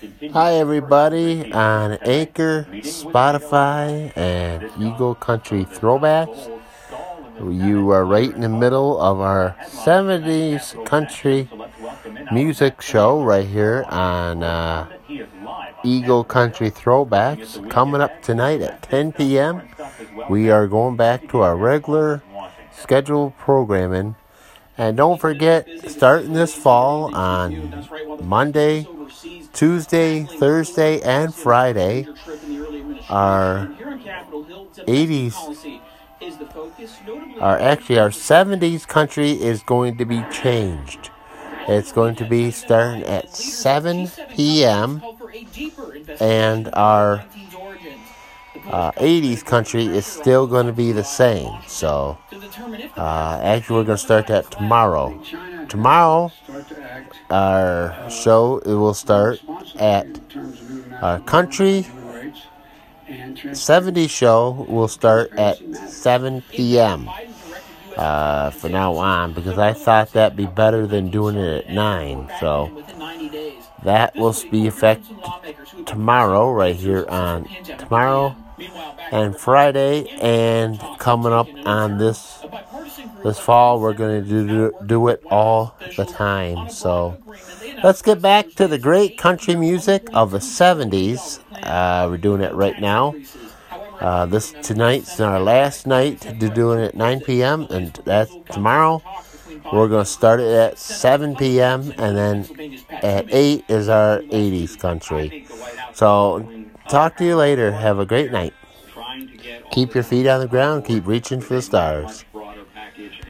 Hi, everybody on Anchor, Spotify, and Eagle Country Throwbacks. You are right in the middle of our 70s country music show right here on uh, Eagle Country Throwbacks. Coming up tonight at 10 p.m., we are going back to our regular scheduled programming. And don't forget, starting this fall on Monday, Tuesday, Thursday, and Friday, are 80s, our actually our 70s country is going to be changed. It's going to be starting at 7 p.m. and our uh, 80s country is still going to be the same. So, uh, actually, we're going to start that tomorrow. Tomorrow, our show it will start at our country 70 show will start at 7 p.m. Uh, for now on because I thought that'd be better than doing it at 9. So that will be effective tomorrow, right here on tomorrow and Friday, and coming up on this this fall, we're going to do, do it all the time. So let's get back to the great country music of the 70s. Uh, we're doing it right now. Uh, this tonight's our last night to doing it at 9 p.m. and that's tomorrow. We're going to start it at 7 p.m. and then at 8 is our 80s country. So talk to you later. Have a great night. Keep your feet on the ground. Keep reaching for the stars.